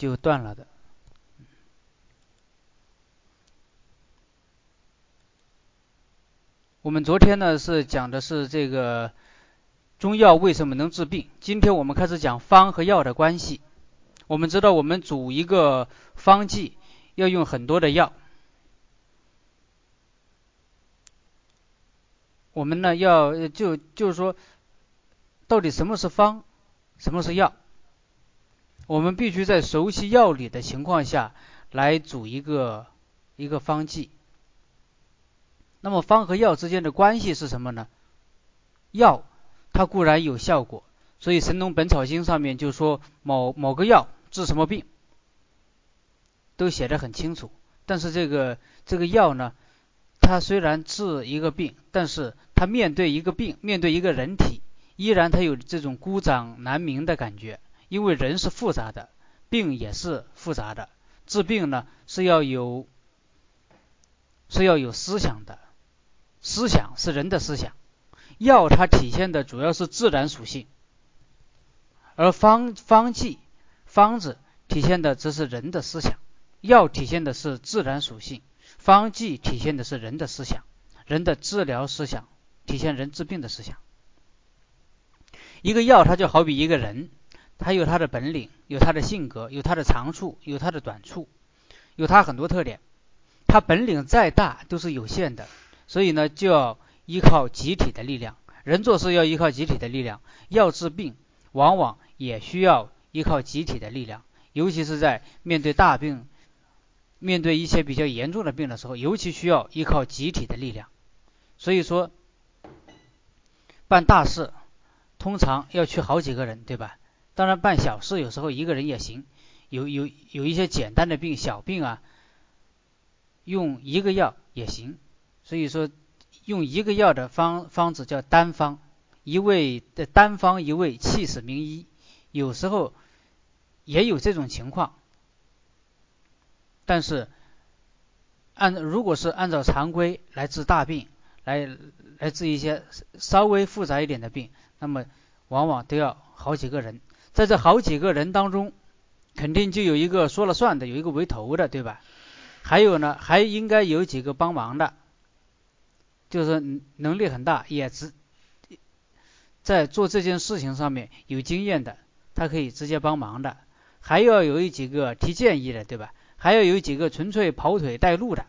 就断了的。我们昨天呢是讲的是这个中药为什么能治病，今天我们开始讲方和药的关系。我们知道，我们煮一个方剂要用很多的药，我们呢要就就是说，到底什么是方，什么是药？我们必须在熟悉药理的情况下来组一个一个方剂。那么方和药之间的关系是什么呢？药它固然有效果，所以《神农本草经》上面就说某某个药。治什么病都写的很清楚，但是这个这个药呢，它虽然治一个病，但是它面对一个病，面对一个人体，依然它有这种孤掌难鸣的感觉，因为人是复杂的，病也是复杂的，治病呢是要有是要有思想的，思想是人的思想，药它体现的主要是自然属性，而方方剂。方子体现的则是人的思想，药体现的是自然属性，方剂体现的是人的思想，人的治疗思想，体现人治病的思想。一个药，它就好比一个人，他有他的本领，有他的性格，有他的长处，有他的短处，有他很多特点。他本领再大都是有限的，所以呢，就要依靠集体的力量。人做事要依靠集体的力量，要治病往往也需要。依靠集体的力量，尤其是在面对大病、面对一些比较严重的病的时候，尤其需要依靠集体的力量。所以说，办大事通常要去好几个人，对吧？当然，办小事有时候一个人也行。有有有一些简单的病、小病啊，用一个药也行。所以说，用一个药的方方子叫单方，一味的单方一味，气死名医。有时候也有这种情况，但是按如果是按照常规来治大病，来来治一些稍微复杂一点的病，那么往往都要好几个人，在这好几个人当中，肯定就有一个说了算的，有一个为头的，对吧？还有呢，还应该有几个帮忙的，就是能力很大，也是在做这件事情上面有经验的。他可以直接帮忙的，还要有几个提建议的，对吧？还要有几个纯粹跑腿带路的。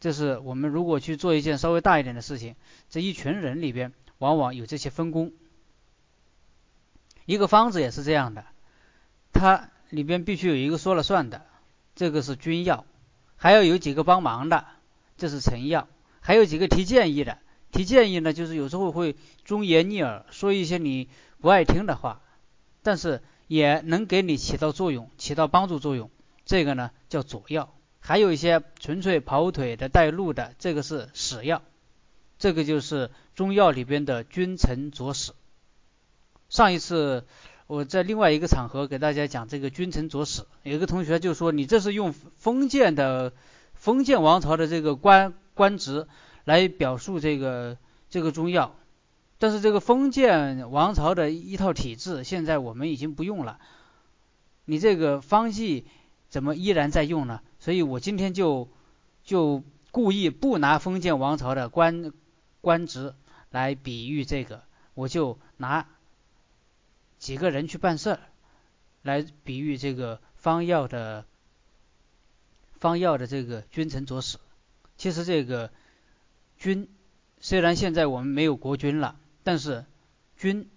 这是我们如果去做一件稍微大一点的事情，这一群人里边往往有这些分工。一个方子也是这样的，它里边必须有一个说了算的，这个是君药；还要有几个帮忙的，这是臣药；还有几个提建议的，提建议呢，就是有时候会忠言逆耳，说一些你不爱听的话。但是也能给你起到作用，起到帮助作用。这个呢叫佐药，还有一些纯粹跑腿的带路的，这个是使药。这个就是中药里边的君臣佐使。上一次我在另外一个场合给大家讲这个君臣佐使，有一个同学就说你这是用封建的封建王朝的这个官官职来表述这个这个中药。但是这个封建王朝的一套体制，现在我们已经不用了。你这个方剂怎么依然在用呢？所以我今天就就故意不拿封建王朝的官官职来比喻这个，我就拿几个人去办事儿来比喻这个方药的方药的这个君臣佐使。其实这个君虽然现在我们没有国君了。但是，君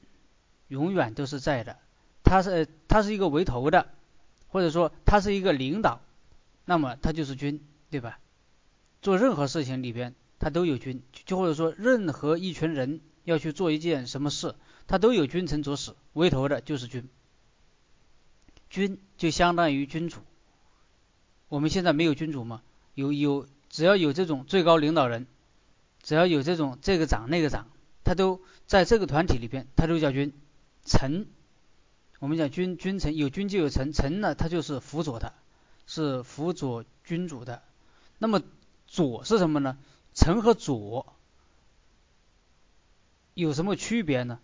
永远都是在的，他是他是一个为头的，或者说他是一个领导，那么他就是君，对吧？做任何事情里边，他都有君，就或者说任何一群人要去做一件什么事，他都有君臣佐使，为头的就是君，君就相当于君主。我们现在没有君主吗？有有，只要有这种最高领导人，只要有这种这个长那个长。他都在这个团体里边，他都叫君臣。我们讲君君臣，有君就有臣，臣呢，他就是辅佐的，是辅佐君主的。那么佐是什么呢？臣和佐有什么区别呢？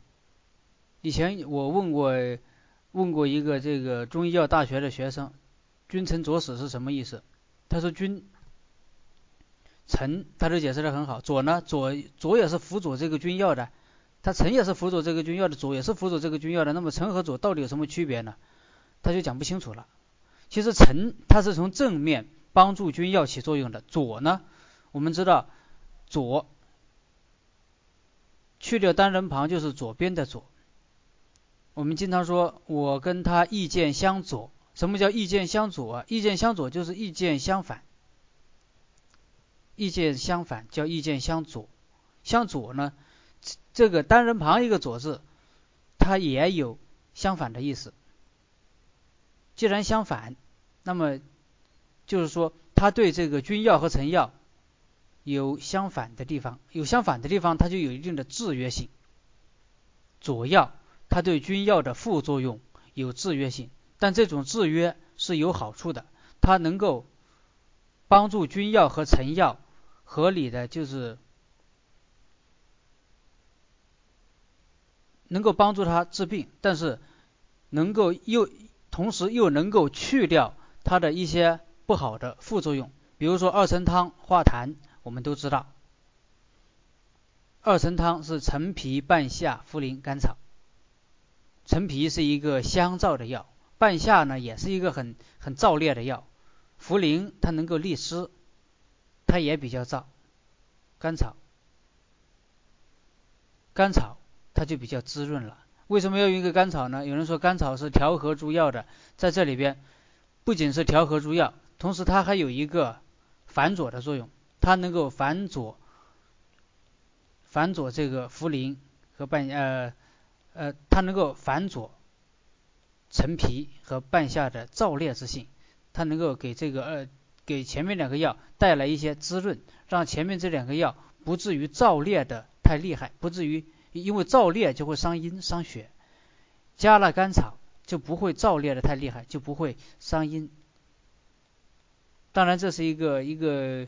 以前我问过问过一个这个中医药大学的学生，君臣佐使是什么意思？他说君臣，他就解释的很好。佐呢，佐佐也是辅佐这个君药的，他臣也是辅佐这个君药的，佐也是辅佐这个君药的。那么臣和佐到底有什么区别呢？他就讲不清楚了。其实臣他是从正面帮助君药起作用的，佐呢，我们知道佐去掉单人旁就是左边的左。我们经常说我跟他意见相左，什么叫意见相左啊？意见相左就是意见相反，意见相反叫意见相左。相左呢，这个单人旁一个左字，它也有相反的意思。既然相反，那么就是说，他对这个君药和臣药有相反的地方，有相反的地方，它就有一定的制约性。佐药它对君药的副作用有制约性，但这种制约是有好处的，它能够帮助君药和臣药合理的就是能够帮助它治病，但是能够又。同时又能够去掉它的一些不好的副作用，比如说二陈汤化痰，我们都知道，二陈汤是陈皮、半夏、茯苓、甘草。陈皮是一个香燥的药，半夏呢也是一个很很燥烈的药，茯苓它能够利湿，它也比较燥，甘草，甘草它就比较滋润了。为什么要用一个甘草呢？有人说甘草是调和诸药的，在这里边不仅是调和诸药，同时它还有一个反佐的作用，它能够反佐反佐这个茯苓和半呃呃，它能够反佐陈皮和半夏的燥烈之性，它能够给这个呃给前面两个药带来一些滋润，让前面这两个药不至于燥烈的太厉害，不至于。因为燥烈就会伤阴伤血，加了甘草就不会燥烈的太厉害，就不会伤阴。当然，这是一个一个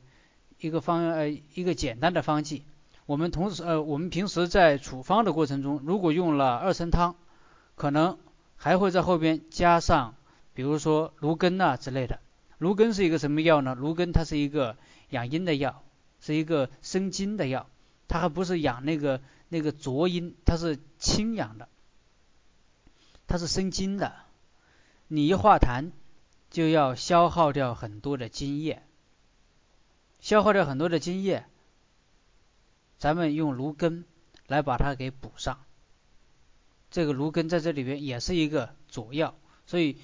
一个方呃一个简单的方剂。我们同时呃我们平时在处方的过程中，如果用了二陈汤，可能还会在后边加上，比如说芦根呐之类的。芦根是一个什么药呢？芦根它是一个养阴的药，是一个生津的药，它还不是养那个。那个浊阴它是清养的，它是生津的。你一化痰，就要消耗掉很多的津液，消耗掉很多的津液，咱们用芦根来把它给补上。这个芦根在这里边也是一个佐药，所以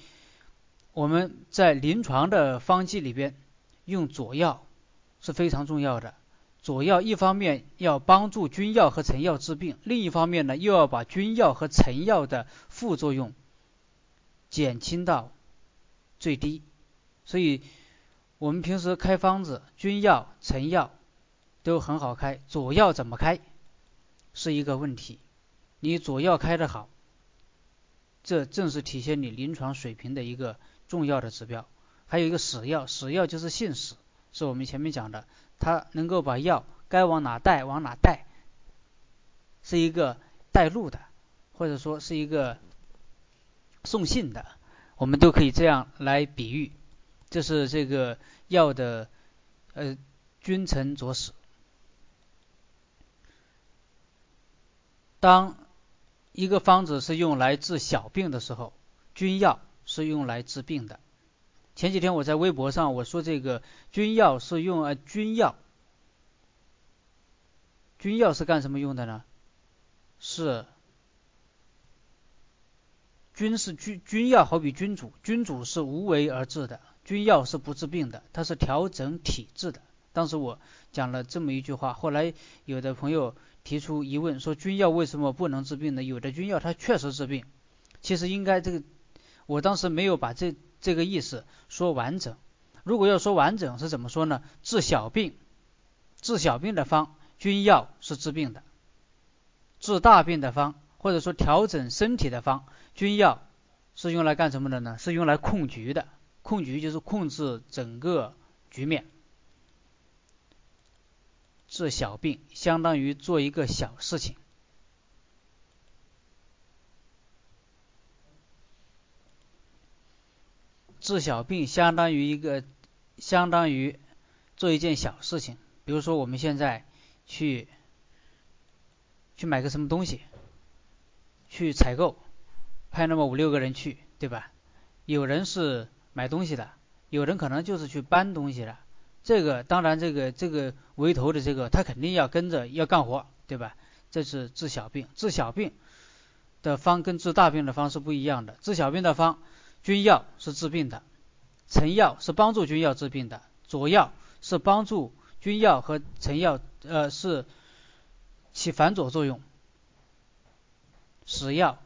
我们在临床的方剂里边用佐药是非常重要的。佐药一方面要帮助君药和臣药治病，另一方面呢又要把君药和臣药的副作用减轻到最低。所以，我们平时开方子，君药、臣药都很好开，左药怎么开是一个问题。你左药开得好，这正是体现你临床水平的一个重要的指标。还有一个使药，使药就是信使，是我们前面讲的。它能够把药该往哪带往哪带，是一个带路的，或者说是一个送信的，我们都可以这样来比喻。这是这个药的呃君臣佐使。当一个方子是用来治小病的时候，君药是用来治病的。前几天我在微博上我说这个君药是用呃君药，君药是干什么用的呢？是君是君君药好比君主，君主是无为而治的，君药是不治病的，它是调整体质的。当时我讲了这么一句话，后来有的朋友提出疑问说君药为什么不能治病呢？有的君药它确实治病，其实应该这个，我当时没有把这。这个意思说完整，如果要说完整是怎么说呢？治小病，治小病的方，君药是治病的；治大病的方，或者说调整身体的方，君药是用来干什么的呢？是用来控局的。控局就是控制整个局面。治小病相当于做一个小事情。治小病相当于一个，相当于做一件小事情。比如说我们现在去去买个什么东西，去采购，派那么五六个人去，对吧？有人是买东西的，有人可能就是去搬东西的。这个当然，这个这个围头的这个他肯定要跟着要干活，对吧？这是治小病，治小病的方跟治大病的方是不一样的。治小病的方。君药是治病的，臣药是帮助君药治病的，佐药是帮助君药和臣药，呃，是起反佐作用。使药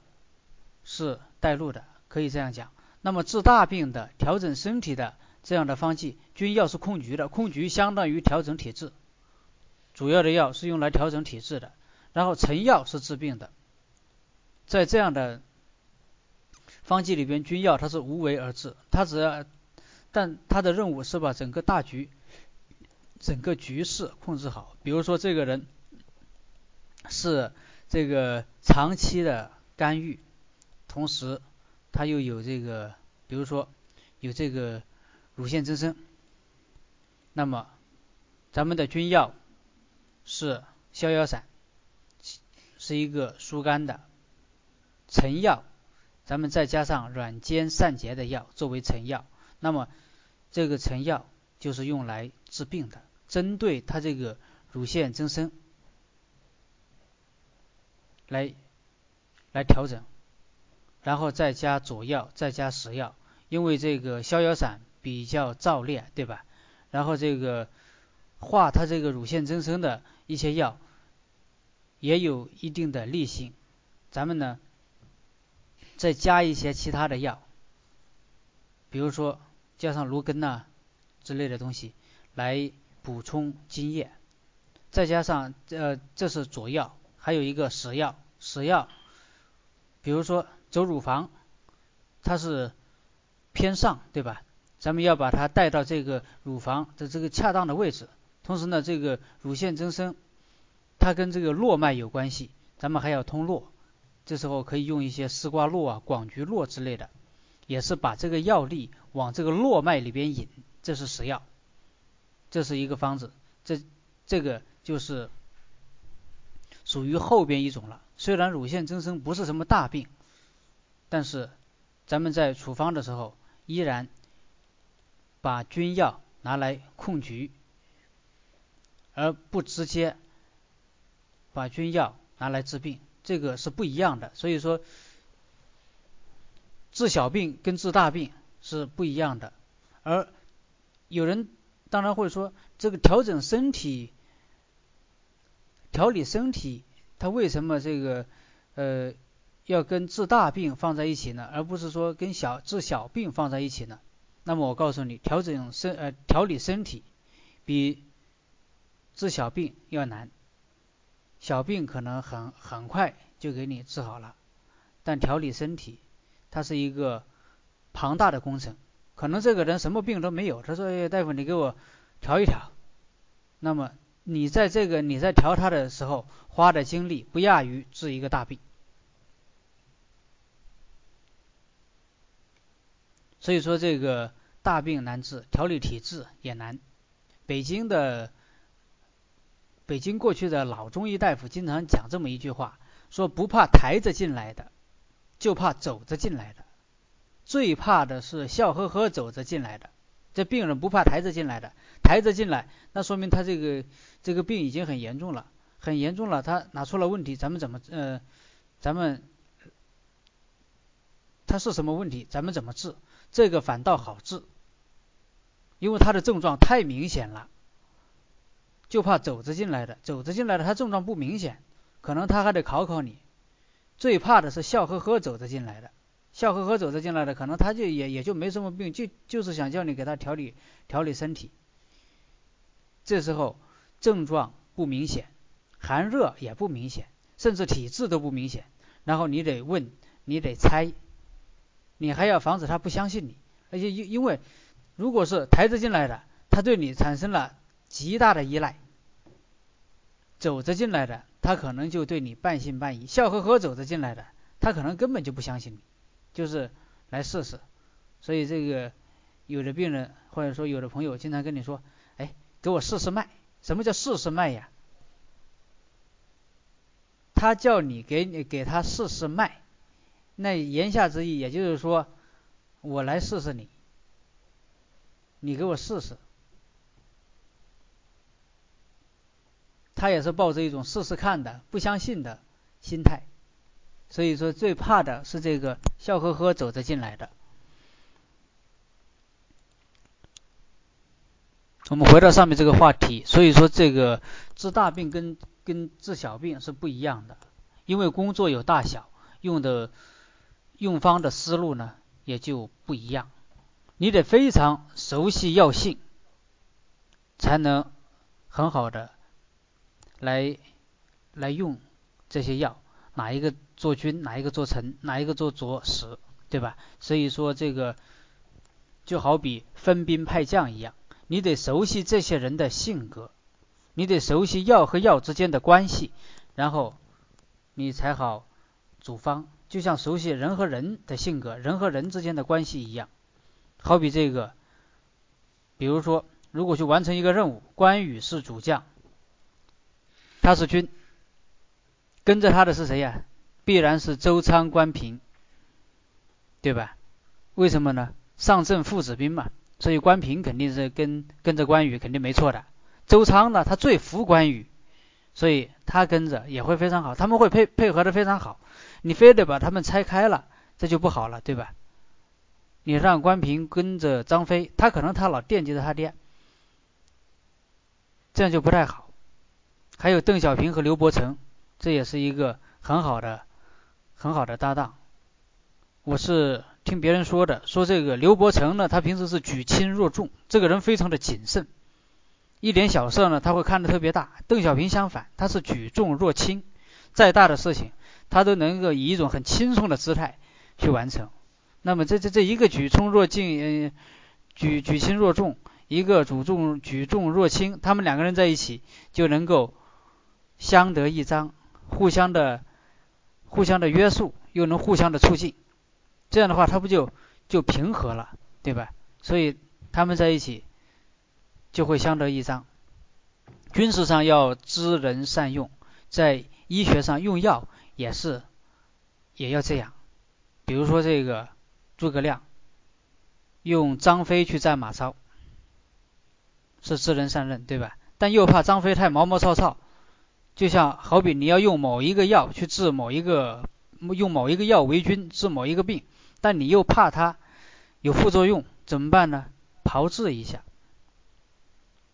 是带路的，可以这样讲。那么治大病的、调整身体的这样的方剂，君药是控局的，控局相当于调整体质，主要的药是用来调整体质的。然后臣药是治病的，在这样的。方剂里边，君药它是无为而治，它只要，但它的任务是把整个大局、整个局势控制好。比如说，这个人是这个长期的干预，同时他又有这个，比如说有这个乳腺增生，那么咱们的君药是逍遥散，是一个疏肝的，臣药。咱们再加上软坚散结的药作为成药，那么这个成药就是用来治病的，针对它这个乳腺增生来来调整，然后再加佐药，再加食药，因为这个逍遥散比较燥烈，对吧？然后这个化它这个乳腺增生的一些药也有一定的利性，咱们呢。再加一些其他的药，比如说加上芦根呐之类的东西来补充津液，再加上呃这是佐药，还有一个食药，食药，比如说走乳房，它是偏上对吧？咱们要把它带到这个乳房的这个恰当的位置，同时呢这个乳腺增生，它跟这个络脉有关系，咱们还要通络。这时候可以用一些丝瓜络啊、广菊络之类的，也是把这个药力往这个络脉里边引，这是食药，这是一个方子，这这个就是属于后边一种了。虽然乳腺增生不是什么大病，但是咱们在处方的时候依然把君药拿来控局，而不直接把君药拿来治病。这个是不一样的，所以说治小病跟治大病是不一样的。而有人当然会说，这个调整身体、调理身体，它为什么这个呃要跟治大病放在一起呢？而不是说跟小治小病放在一起呢？那么我告诉你，调整身呃调理身体比治小病要难。小病可能很很快就给你治好了，但调理身体，它是一个庞大的工程。可能这个人什么病都没有，他说：“哎，大夫，你给我调一调。”那么你在这个你在调他的时候花的精力不亚于治一个大病。所以说这个大病难治，调理体质也难。北京的。北京过去的老中医大夫经常讲这么一句话，说不怕抬着进来的，就怕走着进来的。最怕的是笑呵呵走着进来的。这病人不怕抬着进来的，抬着进来，那说明他这个这个病已经很严重了，很严重了，他哪出了问题，咱们怎么呃，咱们他是什么问题，咱们怎么治？这个反倒好治，因为他的症状太明显了。就怕走着进来的，走着进来的，他症状不明显，可能他还得考考你。最怕的是笑呵呵走着进来的，笑呵呵走着进来的，可能他就也也就没什么病，就就是想叫你给他调理调理身体。这时候症状不明显，寒热也不明显，甚至体质都不明显，然后你得问，你得猜，你还要防止他不相信你，而且因因为如果是抬着进来的，他对你产生了。极大的依赖，走着进来的，他可能就对你半信半疑；笑呵呵走着进来的，他可能根本就不相信你，就是来试试。所以这个有的病人或者说有的朋友经常跟你说，哎，给我试试脉。什么叫试试脉呀？他叫你给你给他试试脉，那言下之意也就是说，我来试试你，你给我试试。他也是抱着一种试试看的、不相信的心态，所以说最怕的是这个笑呵呵走着进来的。我们回到上面这个话题，所以说这个治大病跟跟治小病是不一样的，因为工作有大小，用的用方的思路呢也就不一样。你得非常熟悉药性，才能很好的。来，来用这些药，哪一个做君，哪一个做臣，哪一个做佐使，对吧？所以说这个就好比分兵派将一样，你得熟悉这些人的性格，你得熟悉药和药之间的关系，然后你才好组方。就像熟悉人和人的性格，人和人之间的关系一样。好比这个，比如说，如果去完成一个任务，关羽是主将。他是军，跟着他的是谁呀？必然是周仓、关平，对吧？为什么呢？上阵父子兵嘛，所以关平肯定是跟跟着关羽，肯定没错的。周仓呢，他最服关羽，所以他跟着也会非常好，他们会配配合的非常好。你非得把他们拆开了，这就不好了，对吧？你让关平跟着张飞，他可能他老惦记着他爹，这样就不太好。还有邓小平和刘伯承，这也是一个很好的、很好的搭档。我是听别人说的，说这个刘伯承呢，他平时是举轻若重，这个人非常的谨慎，一点小事呢他会看得特别大。邓小平相反，他是举重若轻，再大的事情他都能够以一种很轻松的姿态去完成。那么这这这一个举重若轻，嗯举举轻若重，一个主重举重若轻，他们两个人在一起就能够。相得益彰，互相的互相的约束，又能互相的促进，这样的话，他不就就平和了，对吧？所以他们在一起就会相得益彰。军事上要知人善用，在医学上用药也是也要这样。比如说这个诸葛亮用张飞去战马超，是知人善任，对吧？但又怕张飞太毛毛躁躁。就像好比你要用某一个药去治某一个，用某一个药为君治某一个病，但你又怕它有副作用，怎么办呢？炮制一下。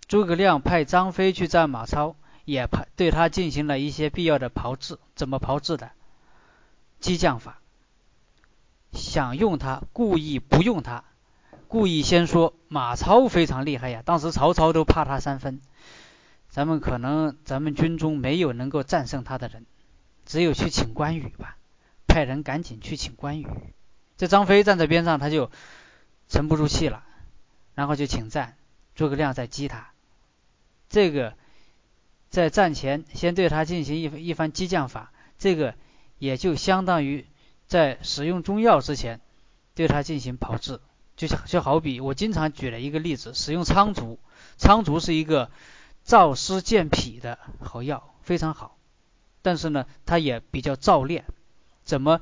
诸葛亮派张飞去战马超，也派对他进行了一些必要的炮制。怎么炮制的？激将法。想用他，故意不用他，故意先说马超非常厉害呀，当时曹操都怕他三分。咱们可能咱们军中没有能够战胜他的人，只有去请关羽吧，派人赶紧去请关羽。这张飞站在边上，他就沉不住气了，然后就请战。诸葛亮在激他，这个在战前先对他进行一一番激将法，这个也就相当于在使用中药之前对他进行炮制，就像就好比我经常举了一个例子，使用苍术，苍术是一个。燥湿健脾的好药非常好，但是呢，它也比较燥烈。怎么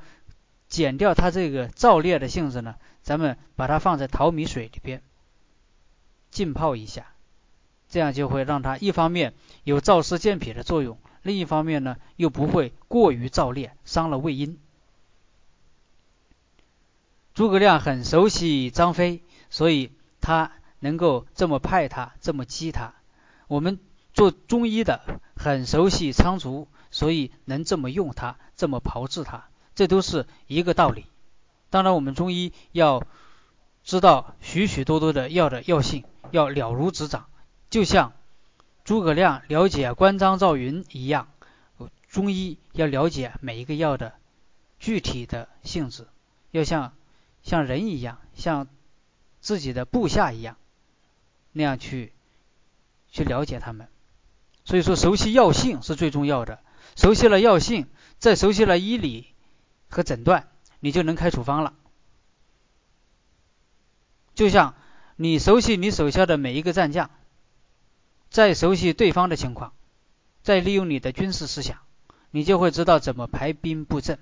减掉它这个燥烈的性质呢？咱们把它放在淘米水里边浸泡一下，这样就会让它一方面有燥湿健脾的作用，另一方面呢又不会过于燥烈，伤了胃阴。诸葛亮很熟悉张飞，所以他能够这么派他，这么激他。我们做中医的很熟悉苍术，所以能这么用它，这么炮制它，这都是一个道理。当然，我们中医要知道许许多多的药的药性，要了如指掌，就像诸葛亮了解关张赵云一样，中医要了解每一个药的具体的性质，要像像人一样，像自己的部下一样那样去。去了解他们，所以说熟悉药性是最重要的。熟悉了药性，再熟悉了医理和诊断，你就能开处方了。就像你熟悉你手下的每一个战将，再熟悉对方的情况，再利用你的军事思想，你就会知道怎么排兵布阵。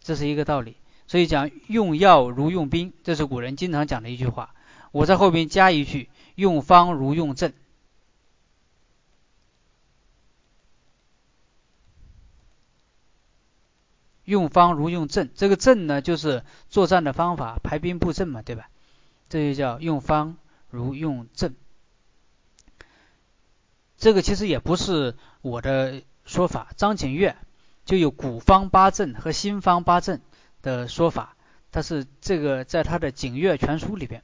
这是一个道理。所以讲用药如用兵，这是古人经常讲的一句话。我在后面加一句：用方如用阵。用方如用阵，这个阵呢，就是作战的方法，排兵布阵嘛，对吧？这就叫用方如用阵。这个其实也不是我的说法，张景岳就有古方八阵和新方八阵的说法，他是这个在他的《景岳全书》里边，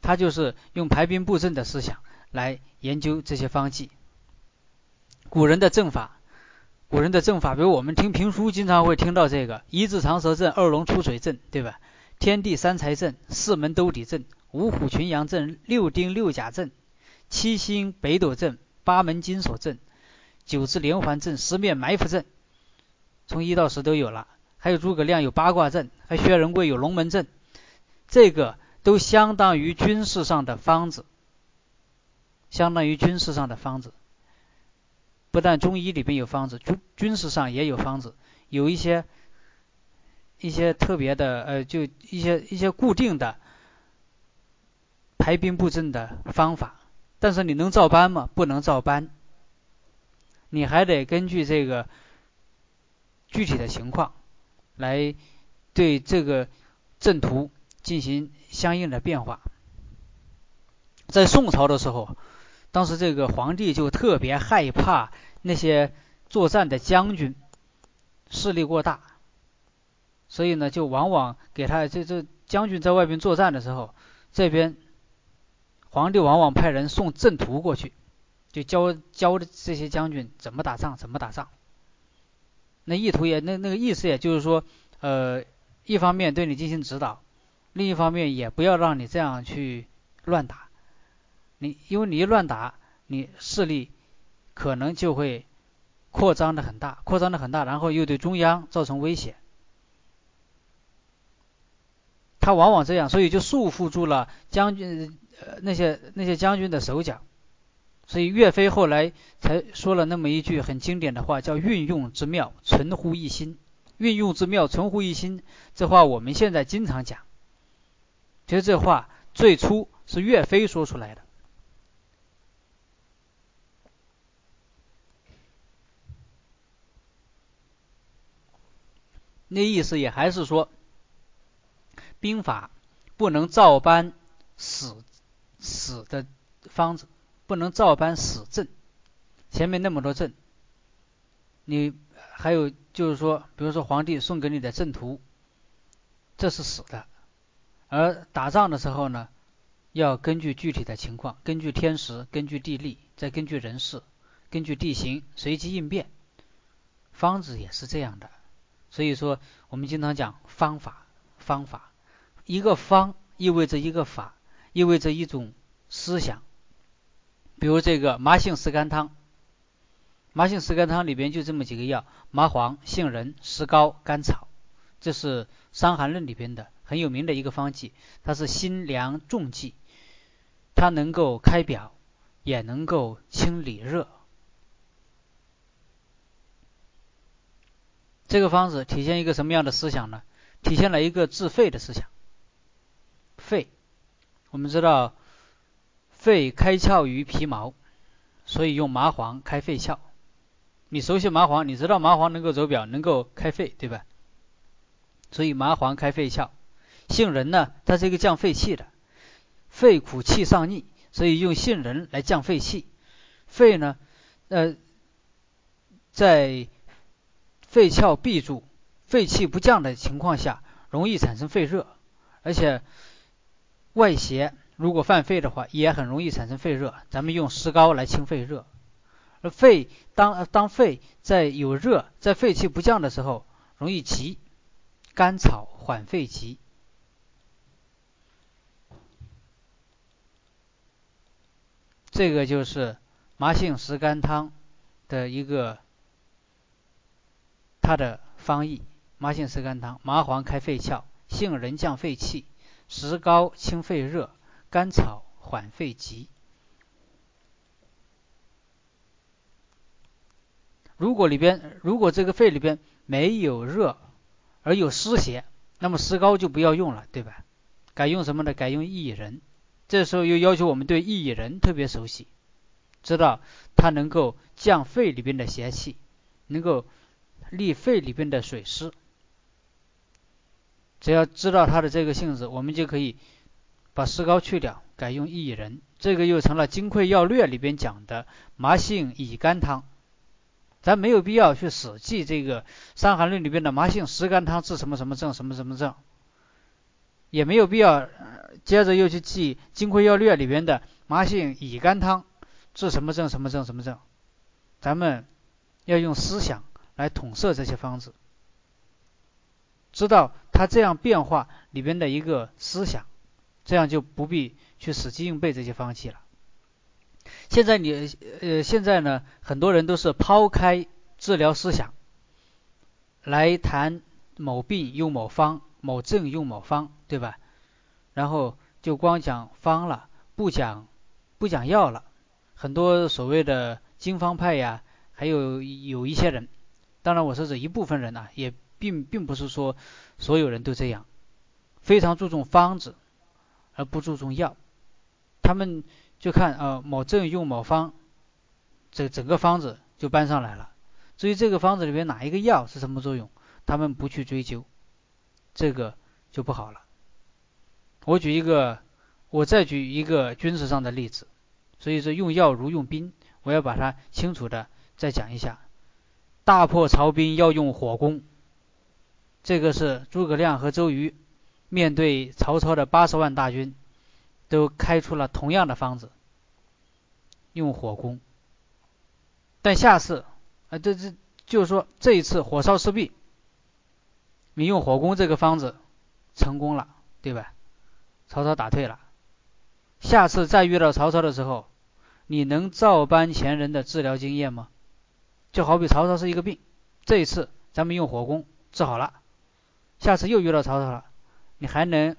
他就是用排兵布阵的思想来研究这些方剂。古人的阵法。古人的阵法，比如我们听评书，经常会听到这个一字长蛇阵、二龙出水阵，对吧？天地三才阵、四门兜底阵、五虎群羊阵、六丁六甲阵、七星北斗阵、八门金锁阵、九字连环阵、十面埋伏阵，从一到十都有了。还有诸葛亮有八卦阵，还薛仁贵有龙门阵，这个都相当于军事上的方子，相当于军事上的方子。不但中医里边有方子，军军事上也有方子，有一些一些特别的呃，就一些一些固定的排兵布阵的方法。但是你能照搬吗？不能照搬，你还得根据这个具体的情况来对这个阵图进行相应的变化。在宋朝的时候。当时这个皇帝就特别害怕那些作战的将军势力过大，所以呢，就往往给他这这将军在外边作战的时候，这边皇帝往往派人送阵图过去，就教教这些将军怎么打仗，怎么打仗。那意图也那那个意思，也就是说，呃，一方面对你进行指导，另一方面也不要让你这样去乱打。你因为你一乱打，你势力可能就会扩张的很大，扩张的很大，然后又对中央造成威胁。他往往这样，所以就束缚住了将军呃那些那些将军的手脚。所以岳飞后来才说了那么一句很经典的话，叫“运用之妙，存乎一心”。运用之妙，存乎一心，这话我们现在经常讲。其实这话最初是岳飞说出来的。那意思也还是说，兵法不能照搬死死的方子，不能照搬死阵。前面那么多阵，你还有就是说，比如说皇帝送给你的阵图，这是死的。而打仗的时候呢，要根据具体的情况，根据天时，根据地利，再根据人事，根据地形随机应变。方子也是这样的。所以说，我们经常讲方法，方法，一个方意味着一个法，意味着一种思想。比如这个麻杏石甘汤，麻杏石甘汤里边就这么几个药：麻黄、杏仁、石膏、甘草。这是《伤寒论》里边的很有名的一个方剂，它是辛凉重剂，它能够开表，也能够清里热。这个方子体现一个什么样的思想呢？体现了一个治肺的思想。肺，我们知道肺开窍于皮毛，所以用麻黄开肺窍。你熟悉麻黄，你知道麻黄能够走表，能够开肺，对吧？所以麻黄开肺窍。杏仁呢，它是一个降肺气的，肺苦气上逆，所以用杏仁来降肺气。肺呢，呃，在肺窍闭住，肺气不降的情况下，容易产生肺热，而且外邪如果犯肺的话，也很容易产生肺热。咱们用石膏来清肺热，而肺当当肺在有热，在肺气不降的时候，容易急，甘草缓肺急。这个就是麻杏石甘汤的一个。它的方义：麻杏石甘汤，麻黄开肺窍，杏仁降肺气，石膏清肺热，甘草，缓肺急。如果里边如果这个肺里边没有热而有湿邪，那么石膏就不要用了，对吧？改用什么呢？改用薏仁。这时候又要求我们对薏仁特别熟悉，知道它能够降肺里边的邪气，能够利肺里边的水湿。只要知道它的这个性质，我们就可以把石膏去掉，改用薏仁。这个又成了《金匮要略》里边讲的麻杏乙甘汤。咱没有必要去死记这个《伤寒论》里边的麻杏石甘汤治什么什么症，什么什么症，也没有必要接着又去记《金匮要略》里边的麻杏乙甘汤治什么症，什么症，什么症。咱们要用思想来统摄这些方子。知道它这样变化里边的一个思想，这样就不必去死记硬背这些方剂了。现在你呃，现在呢，很多人都是抛开治疗思想，来谈某病用某方，某症用某方，对吧？然后就光讲方了，不讲不讲药了。很多所谓的经方派呀，还有有一些人，当然我是指一部分人呐，也。并并不是说所有人都这样，非常注重方子而不注重药。他们就看呃某症用某方，这整个方子就搬上来了。至于这个方子里面哪一个药是什么作用，他们不去追究，这个就不好了。我举一个，我再举一个军事上的例子。所以说用药如用兵，我要把它清楚的再讲一下。大破曹兵要用火攻。这个是诸葛亮和周瑜面对曹操的八十万大军，都开出了同样的方子，用火攻。但下次啊，这这就是说这一次火烧赤壁，你用火攻这个方子成功了，对吧？曹操打退了。下次再遇到曹操的时候，你能照搬前人的治疗经验吗？就好比曹操是一个病，这一次咱们用火攻治好了。下次又遇到曹操了，你还能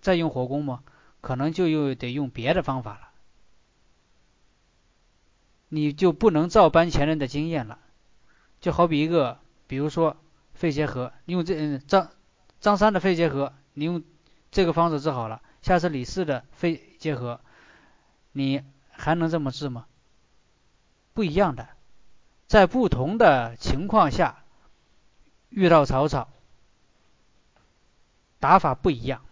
再用火攻吗？可能就又得用别的方法了，你就不能照搬前人的经验了。就好比一个，比如说肺结核，用这嗯张张三的肺结核，你用这个方子治好了，下次李四的肺结核，你还能这么治吗？不一样的，在不同的情况下遇到曹操。打法不一样，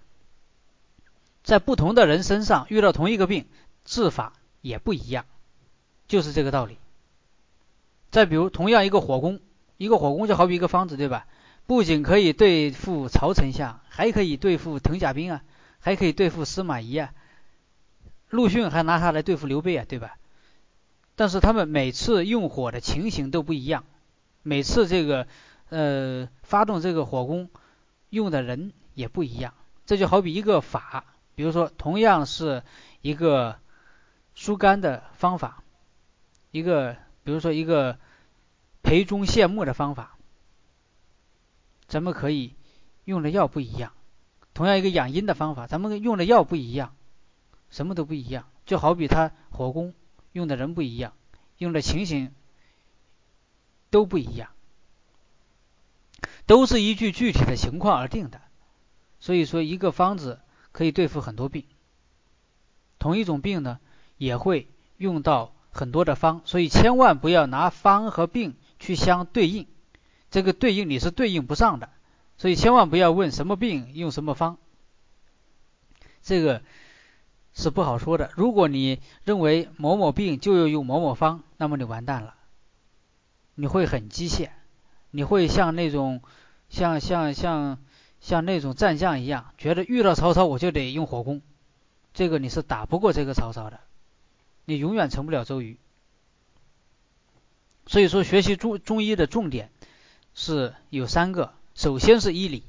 在不同的人身上遇到同一个病，治法也不一样，就是这个道理。再比如，同样一个火攻，一个火攻就好比一个方子，对吧？不仅可以对付曹丞相，还可以对付藤甲兵啊，还可以对付司马懿啊，陆逊还拿它来对付刘备啊，对吧？但是他们每次用火的情形都不一样，每次这个呃发动这个火攻用的人。也不一样，这就好比一个法，比如说同样是一个疏肝的方法，一个比如说一个培中泻木的方法，咱们可以用的药不一样。同样一个养阴的方法，咱们用的药不一样，什么都不一样。就好比他火攻用的人不一样，用的情形都不一样，都是依据具体的情况而定的。所以说，一个方子可以对付很多病，同一种病呢，也会用到很多的方，所以千万不要拿方和病去相对应，这个对应你是对应不上的，所以千万不要问什么病用什么方，这个是不好说的。如果你认为某某病就要用某某方，那么你完蛋了，你会很机械，你会像那种像像像。像那种战将一样，觉得遇到曹操我就得用火攻，这个你是打不过这个曹操的，你永远成不了周瑜。所以说，学习中中医的重点是有三个，首先是医理，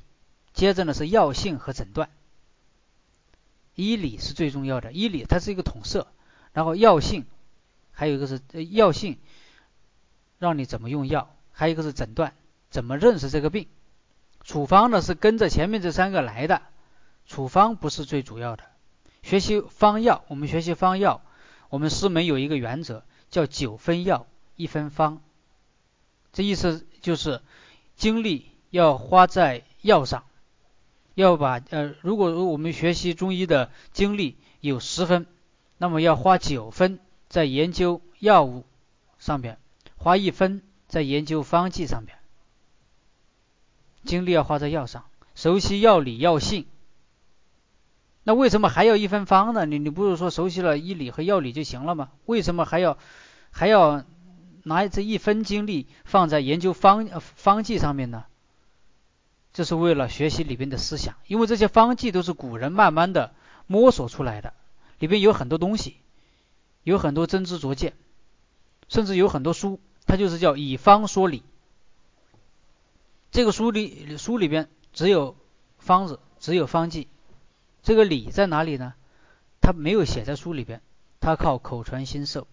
接着呢是药性和诊断。医理是最重要的，医理它是一个统摄，然后药性，还有一个是药性，让你怎么用药，还有一个是诊断，怎么认识这个病。处方呢是跟着前面这三个来的，处方不是最主要的。学习方药，我们学习方药，我们师门有一个原则，叫九分药一分方。这意思就是精力要花在药上，要把呃，如果我们学习中医的精力有十分，那么要花九分在研究药物上边，花一分在研究方剂上边。精力要花在药上，熟悉药理药性。那为什么还要一分方呢？你你不是说熟悉了医理和药理就行了吗？为什么还要还要拿这一分精力放在研究方方剂上面呢？这是为了学习里边的思想，因为这些方剂都是古人慢慢的摸索出来的，里边有很多东西，有很多真知灼见，甚至有很多书，它就是叫以方说理。这个书里书里边只有方子，只有方剂，这个理在哪里呢？他没有写在书里边，他靠口传心授。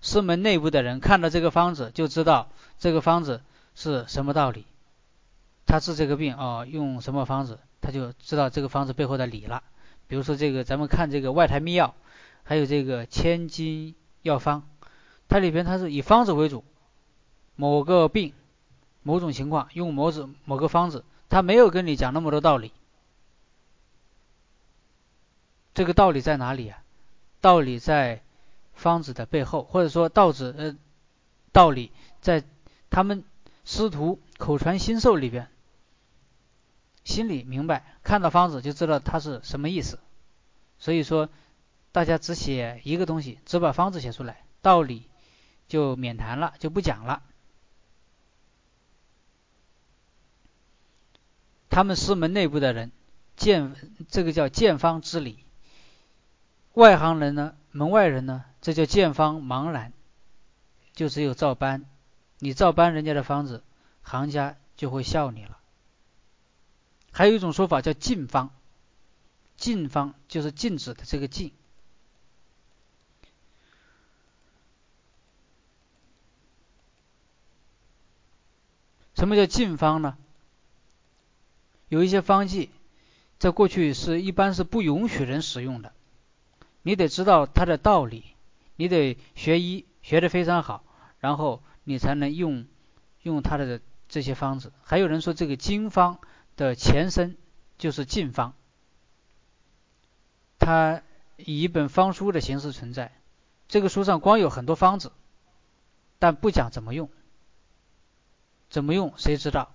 师门内部的人看到这个方子，就知道这个方子是什么道理。他治这个病啊，用什么方子，他就知道这个方子背后的理了。比如说这个，咱们看这个外台秘药，还有这个千金药方，它里边它是以方子为主，某个病。某种情况用某子某个方子，他没有跟你讲那么多道理。这个道理在哪里啊？道理在方子的背后，或者说道子呃道理在他们师徒口传心授里边，心里明白，看到方子就知道它是什么意思。所以说，大家只写一个东西，只把方子写出来，道理就免谈了，就不讲了。他们师门内部的人见这个叫见方之理，外行人呢，门外人呢，这叫见方茫然，就只有照搬，你照搬人家的方子，行家就会笑你了。还有一种说法叫禁方，禁方就是禁止的这个禁。什么叫禁方呢？有一些方剂，在过去是一般是不允许人使用的，你得知道它的道理，你得学医学得非常好，然后你才能用用它的这些方子。还有人说这个经方的前身就是禁方，它以一本方书的形式存在，这个书上光有很多方子，但不讲怎么用，怎么用谁知道？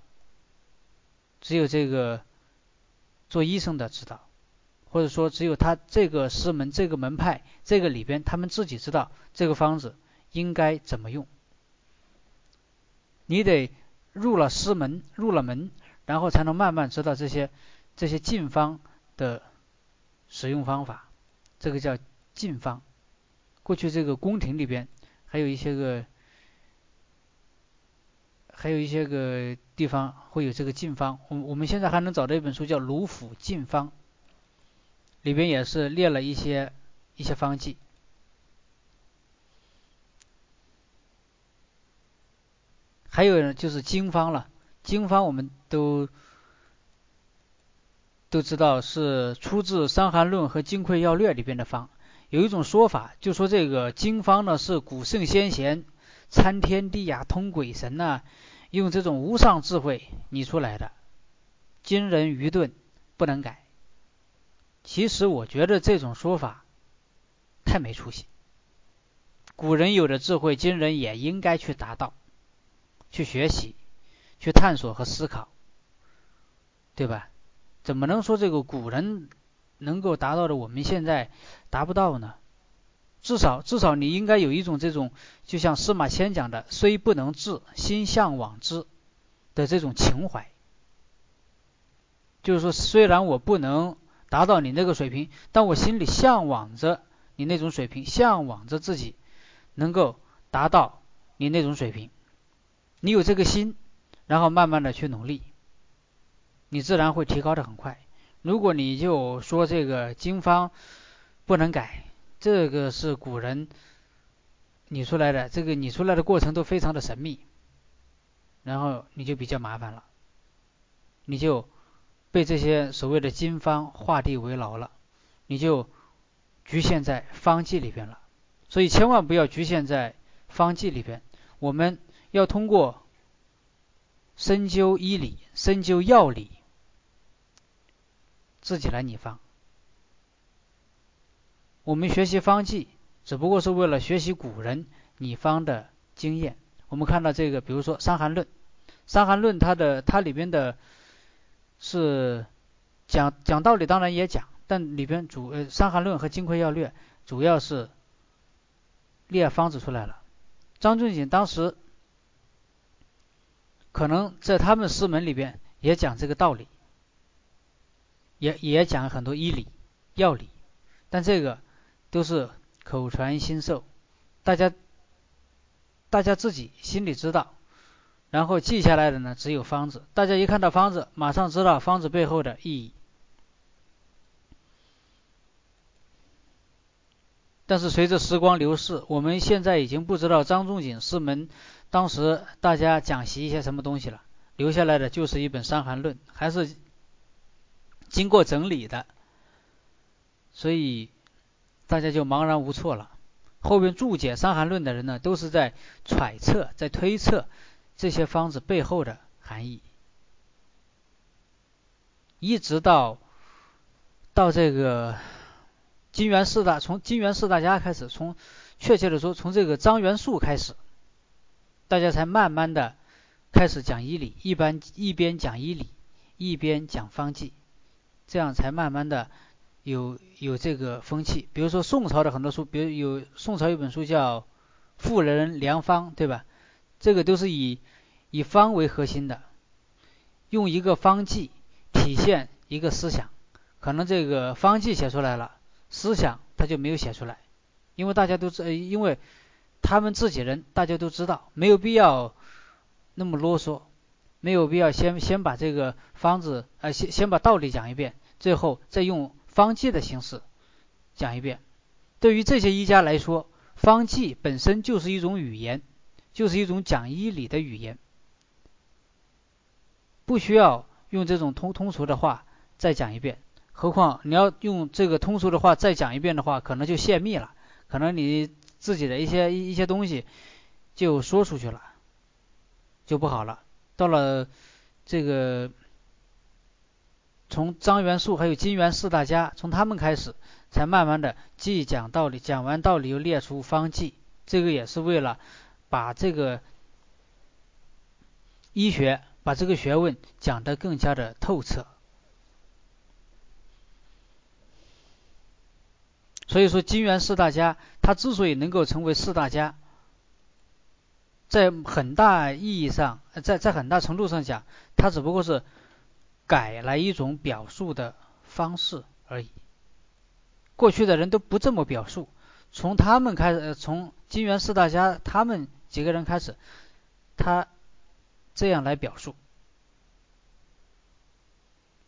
只有这个做医生的知道，或者说只有他这个师门、这个门派、这个里边，他们自己知道这个方子应该怎么用。你得入了师门、入了门，然后才能慢慢知道这些这些禁方的使用方法。这个叫禁方。过去这个宫廷里边还有一些个。还有一些个地方会有这个禁方，我我们现在还能找到一本书叫《卢府禁方》，里边也是列了一些一些方剂。还有呢就是经方了，经方我们都都知道是出自《伤寒论》和《金匮要略》里边的方。有一种说法，就说这个经方呢是古圣先贤参天地呀、通鬼神呐。用这种无上智慧拟出来的，今人愚钝不能改。其实我觉得这种说法太没出息。古人有的智慧，今人也应该去达到，去学习，去探索和思考，对吧？怎么能说这个古人能够达到的，我们现在达不到呢？至少，至少你应该有一种这种，就像司马迁讲的“虽不能至，心向往之”的这种情怀。就是说，虽然我不能达到你那个水平，但我心里向往着你那种水平，向往着自己能够达到你那种水平。你有这个心，然后慢慢的去努力，你自然会提高的很快。如果你就说这个经方不能改。这个是古人拟出来的，这个拟出来的过程都非常的神秘，然后你就比较麻烦了，你就被这些所谓的经方画地为牢了，你就局限在方剂里边了。所以千万不要局限在方剂里边，我们要通过深究医理、深究药理，自己来拟方。我们学习方剂，只不过是为了学习古人拟方的经验。我们看到这个，比如说《伤寒论》，《伤寒论》它的它里边的是讲讲道理，当然也讲，但里边主呃《伤寒论》和《金匮要略》主要是。列方子出来了，张仲景当时可能在他们师门里边也讲这个道理，也也讲很多医理、药理，但这个都是口传心授，大家大家自己心里知道，然后记下来的呢只有方子，大家一看到方子，马上知道方子背后的意义。但是随着时光流逝，我们现在已经不知道张仲景师门当时大家讲习一些什么东西了，留下来的就是一本《伤寒论》，还是经过整理的，所以大家就茫然无措了。后边注解《伤寒论》的人呢，都是在揣测、在推测这些方子背后的含义，一直到到这个。金元四大从金元四大家开始，从确切的说，从这个张元素开始，大家才慢慢的开始讲医理，一般一边讲医理，一边讲方剂，这样才慢慢的有有这个风气。比如说宋朝的很多书，比如有宋朝有本书叫《妇人良方》，对吧？这个都是以以方为核心的，用一个方剂体现一个思想，可能这个方剂写出来了。思想他就没有写出来，因为大家都知，因为他们自己人大家都知道，没有必要那么啰嗦，没有必要先先把这个方子，呃，先先把道理讲一遍，最后再用方剂的形式讲一遍。对于这些医家来说，方剂本身就是一种语言，就是一种讲医理的语言，不需要用这种通通俗的话再讲一遍。何况你要用这个通俗的话再讲一遍的话，可能就泄密了，可能你自己的一些一些东西就说出去了，就不好了。到了这个从张元素还有金元四大家，从他们开始，才慢慢的既讲道理，讲完道理又列出方剂，这个也是为了把这个医学把这个学问讲得更加的透彻。所以说，金元四大家他之所以能够成为四大家，在很大意义上，在在很大程度上讲，他只不过是改了一种表述的方式而已。过去的人都不这么表述，从他们开始，从金元四大家他们几个人开始，他这样来表述，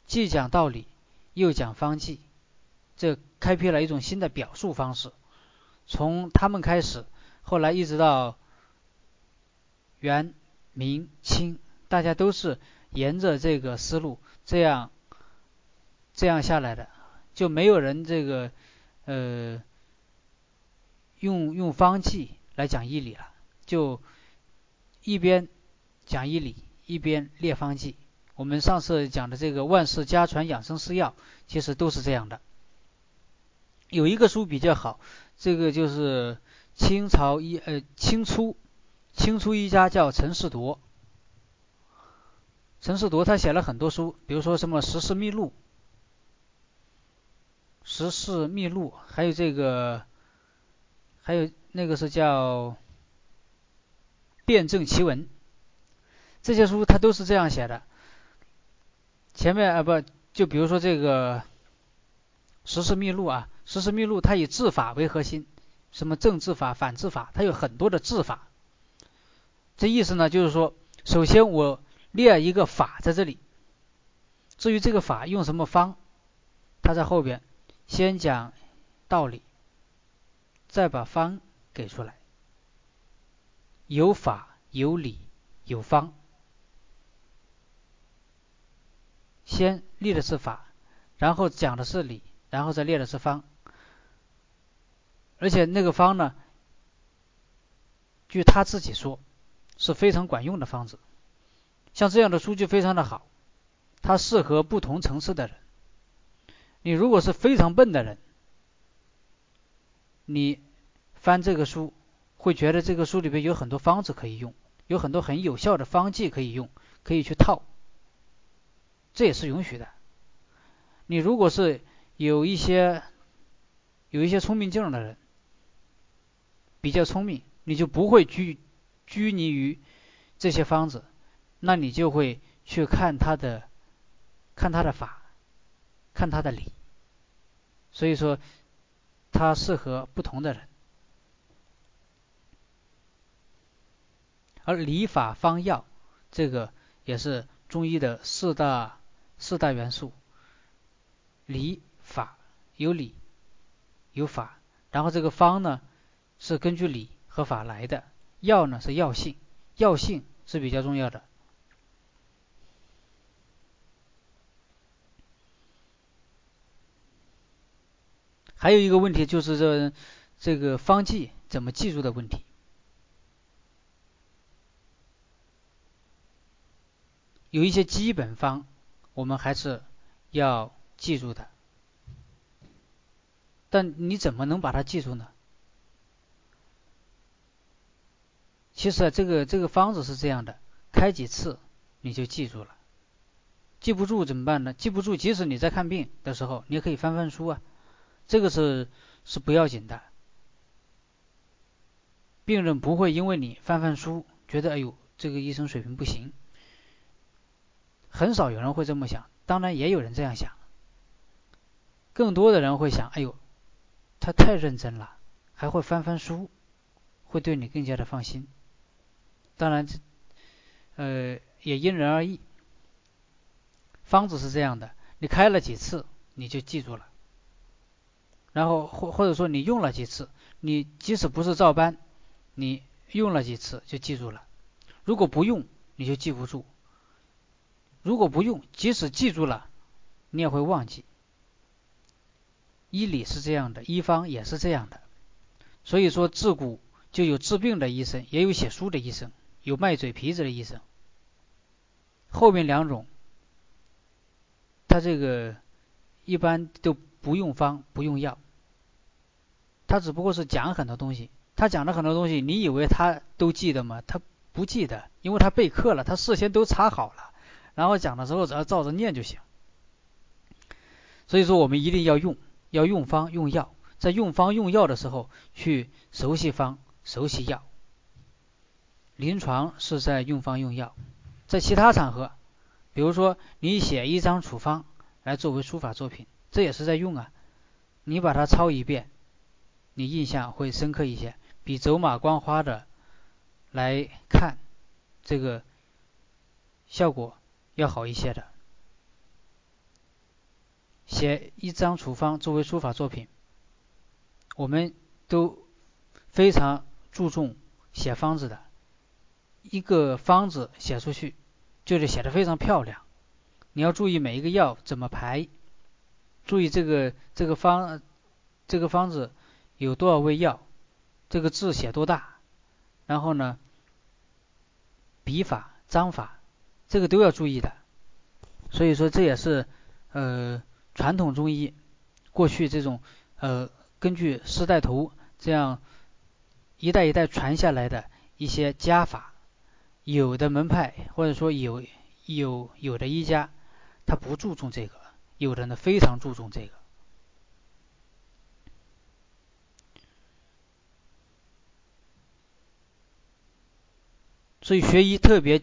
既讲道理，又讲方剂。这开辟了一种新的表述方式，从他们开始，后来一直到元、明、清，大家都是沿着这个思路这样这样下来的，就没有人这个呃用用方剂来讲医理了，就一边讲医理一边列方剂。我们上次讲的这个万世家传养生四要，其实都是这样的。有一个书比较好，这个就是清朝医呃清初清初医家叫陈士铎，陈士铎他写了很多书，比如说什么《十事秘录》《十事秘录》，还有这个还有那个是叫《辩证奇文》，这些书他都是这样写的。前面啊不就比如说这个《十事秘录》啊。《时事秘录》它以治法为核心，什么正治法、反治法，它有很多的治法。这意思呢，就是说，首先我列一个法在这里，至于这个法用什么方，他在后边先讲道理，再把方给出来，有法有理有方，先立的是法，然后讲的是理。然后再列的是方，而且那个方呢，据他自己说是非常管用的方子。像这样的书就非常的好，它适合不同层次的人。你如果是非常笨的人，你翻这个书会觉得这个书里边有很多方子可以用，有很多很有效的方剂可以用，可以去套，这也是允许的。你如果是有一些有一些聪明劲的人，比较聪明，你就不会拘拘泥于这些方子。那你就会去看他的，看他的法，看他的理，所以说，它适合不同的人。而理法方药，这个也是中医的四大四大元素。理法有理有法，然后这个方呢是根据理和法来的，药呢是药性，药性是比较重要的。还有一个问题就是这这个方剂怎么记住的问题。有一些基本方我们还是要记住的，但你怎么能把它记住呢？其实啊，这个这个方子是这样的，开几次你就记住了。记不住怎么办呢？记不住，即使你在看病的时候，你也可以翻翻书啊。这个是是不要紧的，病人不会因为你翻翻书觉得哎呦这个医生水平不行，很少有人会这么想，当然也有人这样想，更多的人会想哎呦他太认真了，还会翻翻书，会对你更加的放心。当然这呃也因人而异，方子是这样的，你开了几次你就记住了。然后或或者说你用了几次，你即使不是照搬，你用了几次就记住了。如果不用，你就记不住。如果不用，即使记住了，你也会忘记。医理是这样的，医方也是这样的。所以说，自古就有治病的医生，也有写书的医生，有卖嘴皮子的医生。后面两种，他这个一般都不用方，不用药。他只不过是讲很多东西，他讲的很多东西，你以为他都记得吗？他不记得，因为他备课了，他事先都查好了，然后讲的时候只要照着念就行。所以说，我们一定要用，要用方用药，在用方用药的时候去熟悉方熟悉药。临床是在用方用药，在其他场合，比如说你写一张处方来作为书法作品，这也是在用啊，你把它抄一遍。你印象会深刻一些，比走马观花的来看这个效果要好一些的。写一张处方作为书法作品，我们都非常注重写方子的。一个方子写出去，就得写的非常漂亮。你要注意每一个药怎么排，注意这个这个方这个方子。有多少味药？这个字写多大？然后呢，笔法、章法，这个都要注意的。所以说，这也是呃传统中医过去这种呃根据师带徒这样一代一代传下来的一些家法。有的门派或者说有有有的医家，他不注重这个；有的呢非常注重这个。所以学医特别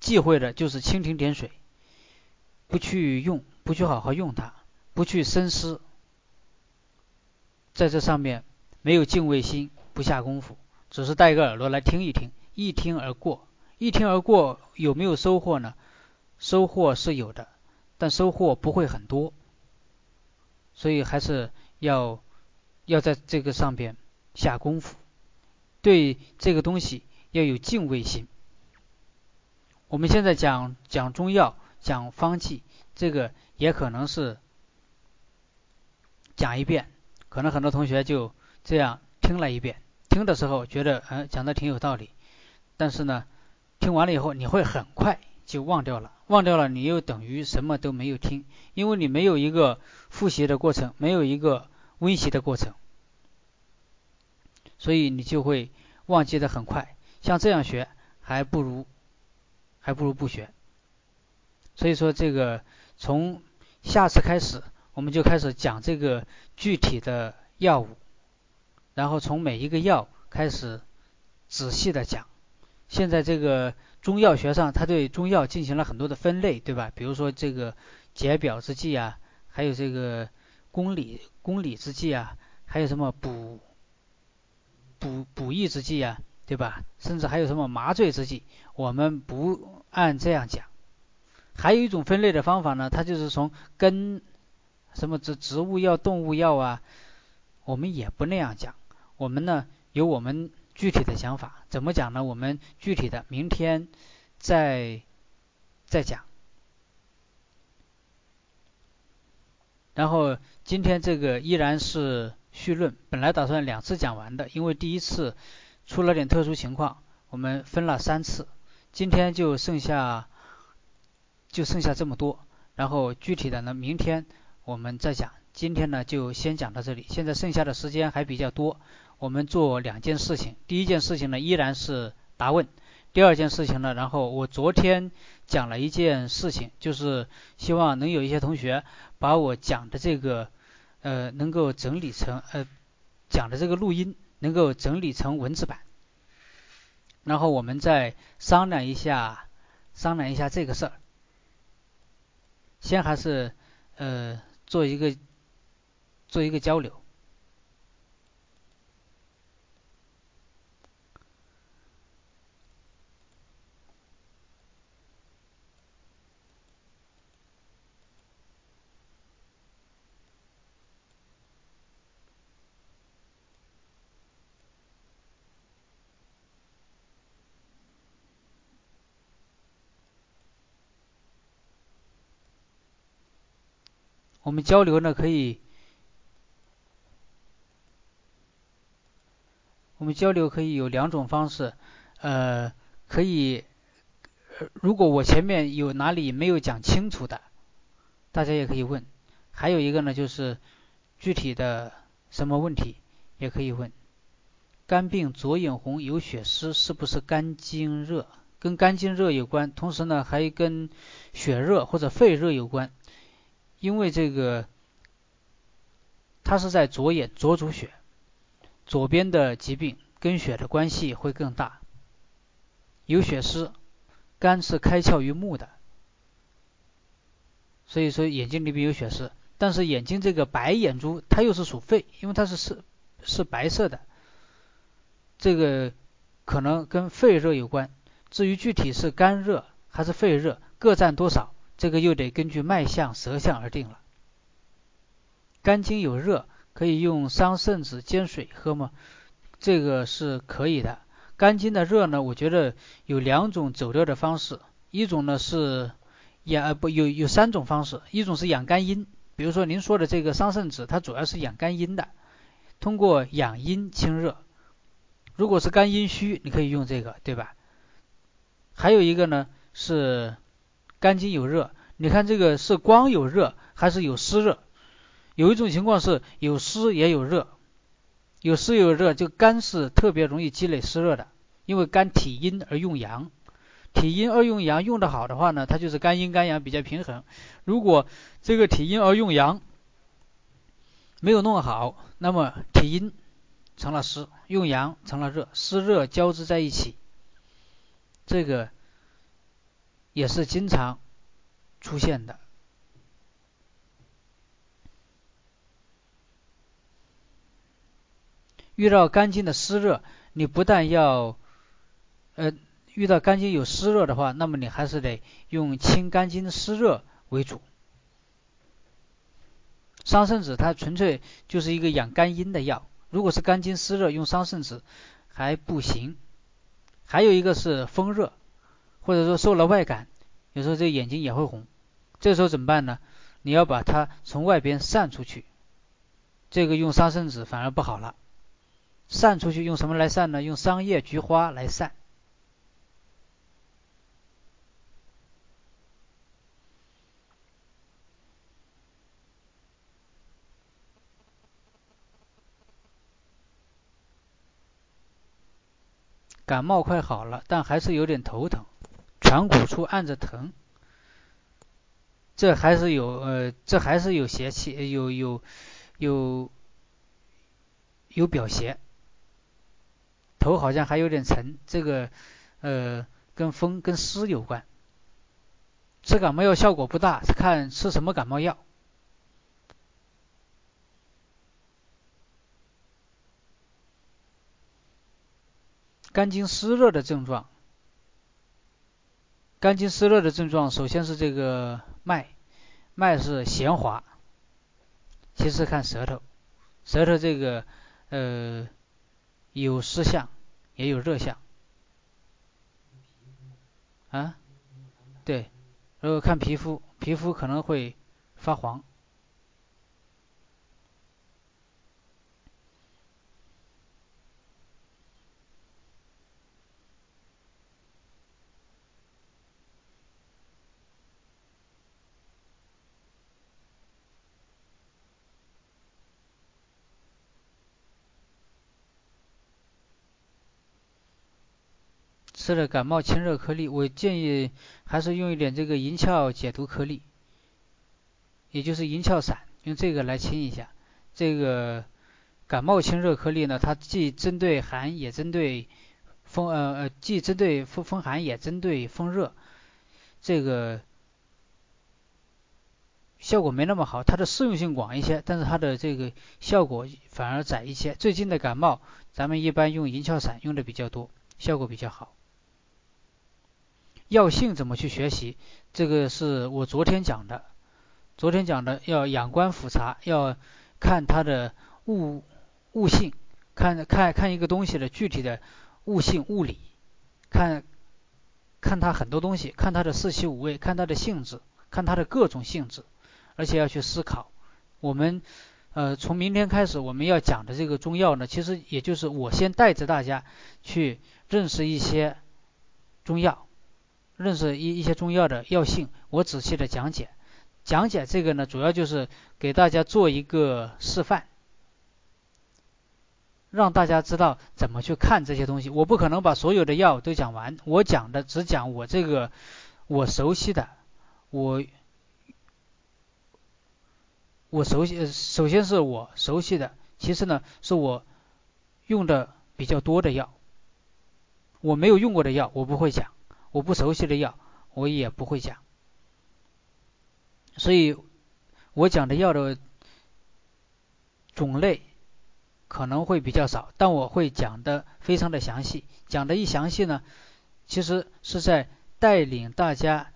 忌讳的就是蜻蜓点水，不去用，不去好好用它，不去深思，在这上面没有敬畏心，不下功夫，只是带一个耳朵来听一听，一听而过，一听而过有没有收获呢？收获是有的，但收获不会很多，所以还是要要在这个上边下功夫，对这个东西。要有敬畏心。我们现在讲讲中药，讲方剂，这个也可能是讲一遍，可能很多同学就这样听了一遍，听的时候觉得嗯讲的挺有道理，但是呢，听完了以后你会很快就忘掉了，忘掉了你又等于什么都没有听，因为你没有一个复习的过程，没有一个温习的过程，所以你就会忘记的很快。像这样学还不如还不如不学。所以说这个从下次开始，我们就开始讲这个具体的药物，然后从每一个药开始仔细的讲。现在这个中药学上，它对中药进行了很多的分类，对吧？比如说这个解表之剂啊，还有这个公理公理之剂啊，还有什么补补补益之剂啊，对吧？甚至还有什么麻醉制剂，我们不按这样讲。还有一种分类的方法呢，它就是从根什么植植物药、动物药啊，我们也不那样讲。我们呢有我们具体的想法，怎么讲呢？我们具体的明天再再讲。然后今天这个依然是绪论，本来打算两次讲完的，因为第一次出了点特殊情况，我们分了三次，今天就剩下。就剩下这么多，然后具体的呢，明天我们再讲。今天呢，就先讲到这里。现在剩下的时间还比较多，我们做两件事情。第一件事情呢，依然是答问；第二件事情呢，然后我昨天讲了一件事情，就是希望能有一些同学把我讲的这个呃，能够整理成呃讲的这个录音能够整理成文字版，然后我们再商量一下，商量一下这个事儿。先还是呃做一个做一个交流。我们交流呢，可以，我们交流可以有两种方式，呃，可以，如果我前面有哪里没有讲清楚的，大家也可以问。还有一个呢，就是具体的什么问题也可以问。肝病左眼红有血丝，是不是肝经热？跟肝经热有关，同时呢，还跟血热或者肺热有关。因为这个，它是在左眼，左主血，左边的疾病跟血的关系会更大。有血丝，肝是开窍于目的，所以说眼睛里面有血丝。但是眼睛这个白眼珠，它又是属肺，因为它是是是白色的，这个可能跟肺热有关。至于具体是肝热还是肺热，各占多少？这个又得根据脉象、舌象而定了。肝经有热，可以用桑葚子煎水喝吗？这个是可以的。肝经的热呢，我觉得有两种走掉的方式，一种呢是养不有有三种方式，一种是养肝阴，比如说您说的这个桑葚子，它主要是养肝阴的，通过养阴清热。如果是肝阴虚，你可以用这个，对吧？还有一个呢是。肝经有热，你看这个是光有热还是有湿热？有一种情况是有湿也有热，有湿有热，就肝是特别容易积累湿热的，因为肝体阴而用阳，体阴而用阳用的好的话呢，它就是肝阴肝阳比较平衡。如果这个体阴而用阳没有弄好，那么体阴成了湿，用阳成了热，湿热交织在一起，这个。也是经常出现的。遇到肝经的湿热，你不但要，呃，遇到肝经有湿热的话，那么你还是得用清肝经湿热为主。桑葚子它纯粹就是一个养肝阴的药，如果是肝经湿热，用桑葚子还不行。还有一个是风热。或者说受了外感，有时候这眼睛也会红，这时候怎么办呢？你要把它从外边散出去，这个用桑葚子反而不好了。散出去用什么来散呢？用桑叶、菊花来散。感冒快好了，但还是有点头疼，颧骨处按着疼，这还是有呃，这还是有邪气，有有有有表邪。头好像还有点沉，这个呃跟风跟湿有关。吃感冒药效果不大，看吃什么感冒药。肝经湿热的症状，肝经湿热的症状，首先是这个脉，脉是弦滑，其次看舌头，舌头这个呃有湿象，也有热象，啊，对，然后看皮肤，皮肤可能会发黄。吃了感冒清热颗粒，我建议还是用一点这个银翘解毒颗粒，也就是银翘散，用这个来清一下。这个感冒清热颗粒呢，它既针对寒也针对风，呃呃，既针对风风寒也针对风热，这个效果没那么好，它的适用性广一些，但是它的这个效果反而窄一些。最近的感冒，咱们一般用银翘散用的比较多，效果比较好。药性怎么去学习？这个是我昨天讲的。昨天讲的要仰观复查，要看它的物物性，看看看一个东西的具体的物性物理，看看它很多东西，看它的四气五味，看它的性质，看它的各种性质，而且要去思考。我们呃从明天开始我们要讲的这个中药呢，其实也就是我先带着大家去认识一些中药。认识一一些中药的药性，我仔细的讲解。讲解这个呢，主要就是给大家做一个示范，让大家知道怎么去看这些东西。我不可能把所有的药都讲完，我讲的只讲我这个我熟悉的，我我熟悉，首先是我熟悉的，其次呢是我用的比较多的药，我没有用过的药我不会讲。我不熟悉的药，我也不会讲，所以我讲的药的种类可能会比较少，但我会讲的非常的详细。讲的一详细呢，其实是在带领大家，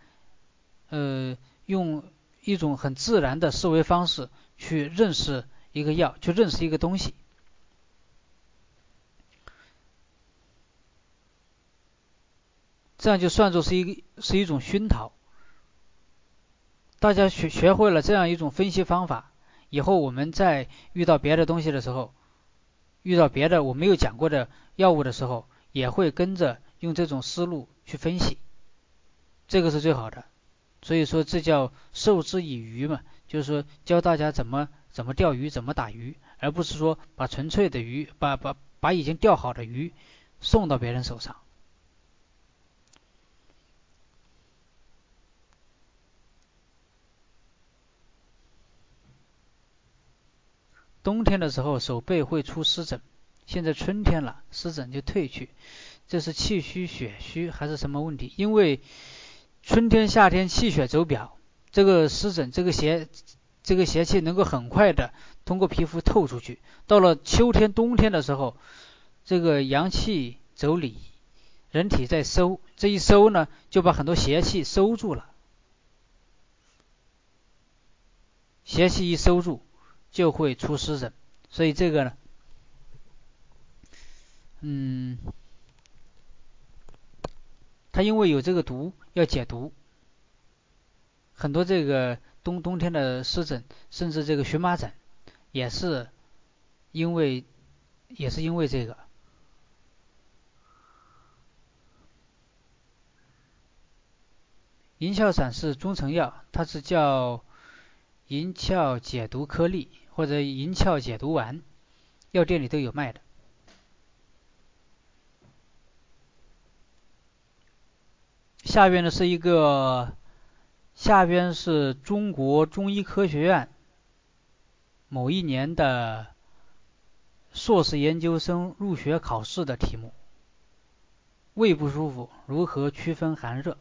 呃，用一种很自然的思维方式去认识一个药，去认识一个东西。这样就算作是一是一种熏陶，大家学学会了这样一种分析方法以后，我们在遇到别的东西的时候，遇到别的我没有讲过的药物的时候，也会跟着用这种思路去分析，这个是最好的。所以说这叫授之以渔嘛，就是说教大家怎么怎么钓鱼，怎么打鱼，而不是说把纯粹的鱼，把把把已经钓好的鱼送到别人手上。冬天的时候手背会出湿疹，现在春天了，湿疹就退去，这是气虚血虚还是什么问题？因为春天夏天气血走表，这个湿疹这个邪这个邪气能够很快的通过皮肤透出去。到了秋天冬天的时候，这个阳气走里，人体在收，这一收呢，就把很多邪气收住了，邪气一收住。就会出湿疹，所以这个呢，嗯，它因为有这个毒要解毒，很多这个冬冬天的湿疹，甚至这个荨麻疹，也是因为也是因为这个。银翘散是中成药，它是叫银翘解毒颗粒或者银翘解毒丸，药店里都有卖的。下边呢是一个，下边是中国中医科学院某一年的硕士研究生入学考试的题目：胃不舒服如何区分寒热？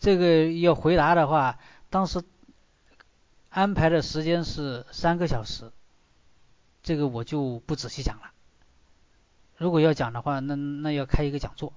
这个要回答的话，当时安排的时间是三个小时，这个我就不仔细讲了。如果要讲的话，那那要开一个讲座。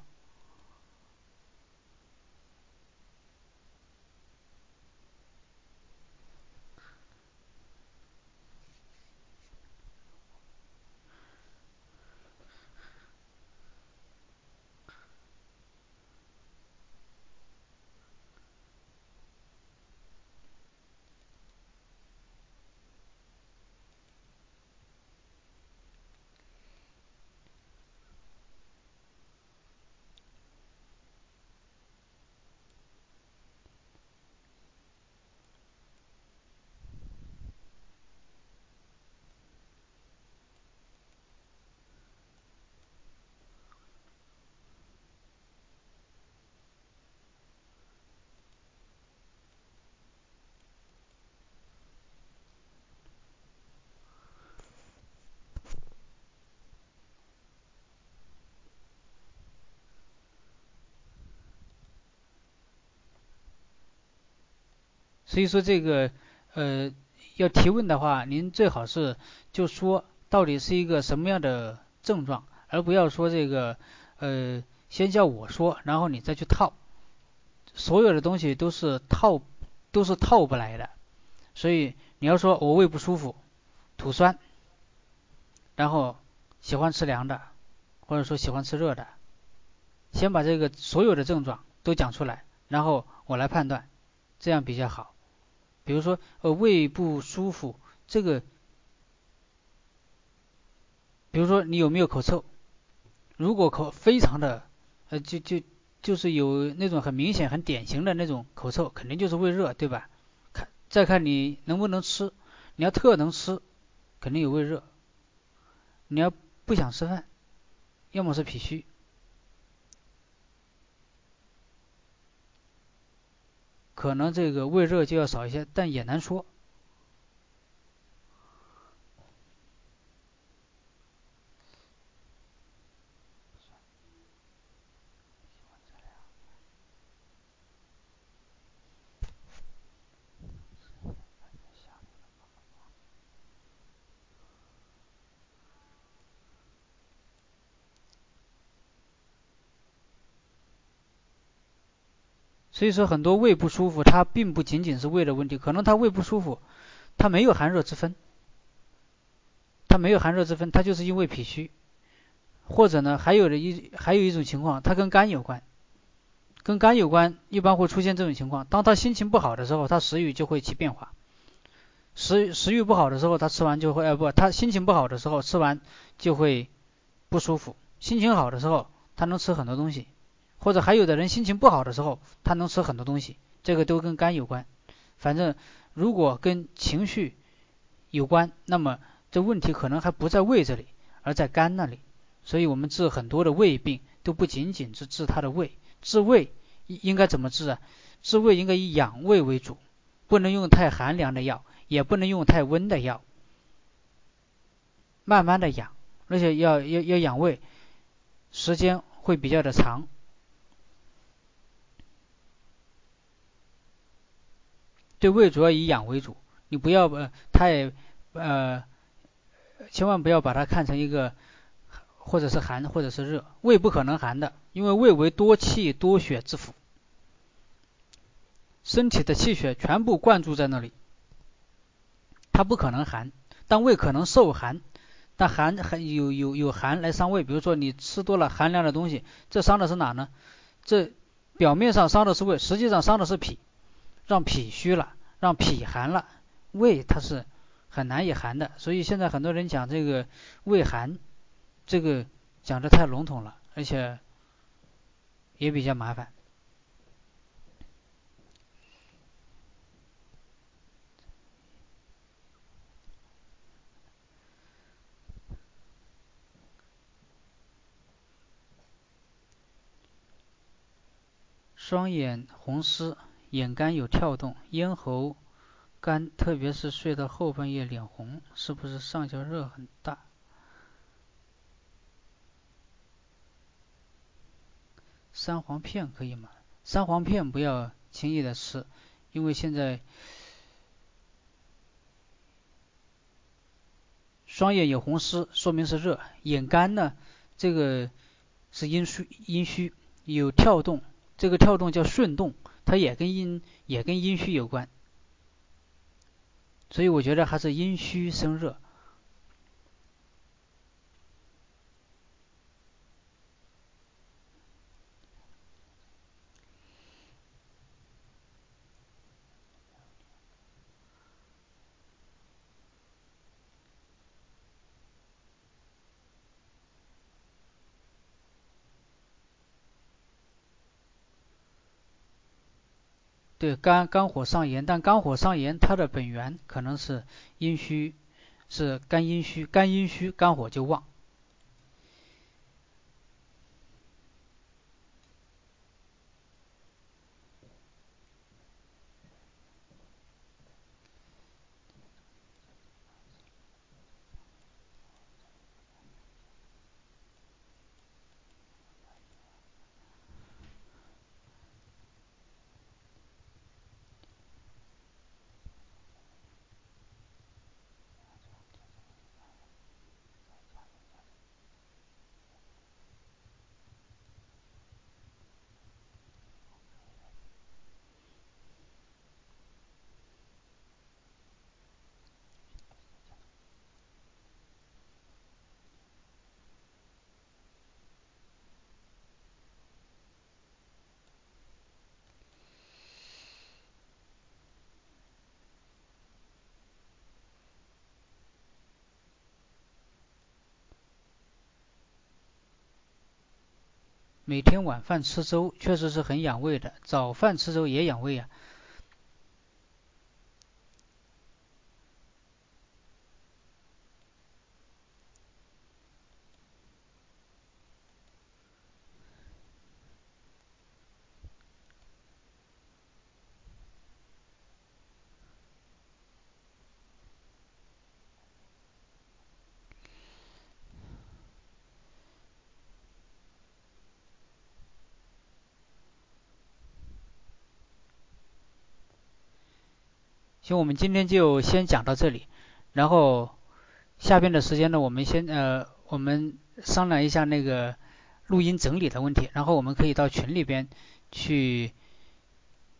所以说这个呃要提问的话，您最好是就说到底是一个什么样的症状，而不要说这个呃先叫我说，然后你再去套，所有的东西都是套都是套不来的。所以你要说我胃不舒服，吐酸，然后喜欢吃凉的，或者说喜欢吃热的，先把这个所有的症状都讲出来，然后我来判断，这样比较好。比如说，呃，胃不舒服，这个，比如说你有没有口臭？如果口非常的，呃，就就就是有那种很明显、很典型的那种口臭，肯定就是胃热，对吧？看，再看你能不能吃，你要特能吃，肯定有胃热；你要不想吃饭，要么是脾虚。可能这个胃热就要少一些，但也难说。所以说，很多胃不舒服，它并不仅仅是胃的问题，可能他胃不舒服，他没有寒热之分，他没有寒热之分，他就是因为脾虚，或者呢，还有的一还有一种情况，它跟肝有关，跟肝有关，一般会出现这种情况，当他心情不好的时候，他食欲就会起变化，食食欲不好的时候，他吃完就会，呃不，他心情不好的时候吃完就会不舒服，心情好的时候，他能吃很多东西。或者还有的人心情不好的时候，他能吃很多东西，这个都跟肝有关。反正如果跟情绪有关，那么这问题可能还不在胃这里，而在肝那里。所以我们治很多的胃病都不仅仅是治他的胃，治胃应该怎么治啊？治胃应该以养胃为主，不能用太寒凉的药，也不能用太温的药，慢慢的养，而且要要要养胃，时间会比较的长。对胃主要以养为主，你不要呃太呃，千万不要把它看成一个或者是寒或者是热，胃不可能寒的，因为胃为多气多血之府，身体的气血全部灌注在那里，它不可能寒，但胃可能受寒，但寒很有有有寒来伤胃，比如说你吃多了寒凉的东西，这伤的是哪呢？这表面上伤的是胃，实际上伤的是脾。让脾虚了，让脾寒了，胃它是很难以寒的。所以现在很多人讲这个胃寒，这个讲的太笼统了，而且也比较麻烦。双眼红湿，眼干有跳动，咽喉干，特别是睡到后半夜脸红，是不是上焦热很大？三黄片可以吗？三黄片不要轻易的吃，因为现在双眼有红丝，说明是热；眼干呢，这个是阴虚，阴虚有跳动。这个跳动叫顺动，它也跟阴也跟阴虚有关，所以我觉得还是阴虚生热。对，肝肝火上炎，但肝火上炎它的本源可能是阴虚，是肝阴虚，肝阴虚，肝火就旺。每天晚饭吃粥，确实是很养胃的。早饭吃粥也养胃呀。行，我们今天就先讲到这里，然后下边的时间呢，我们先呃，我们商量一下那个录音整理的问题，然后我们可以到群里边去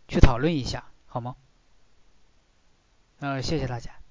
去讨论一下，好吗？呃，谢谢大家。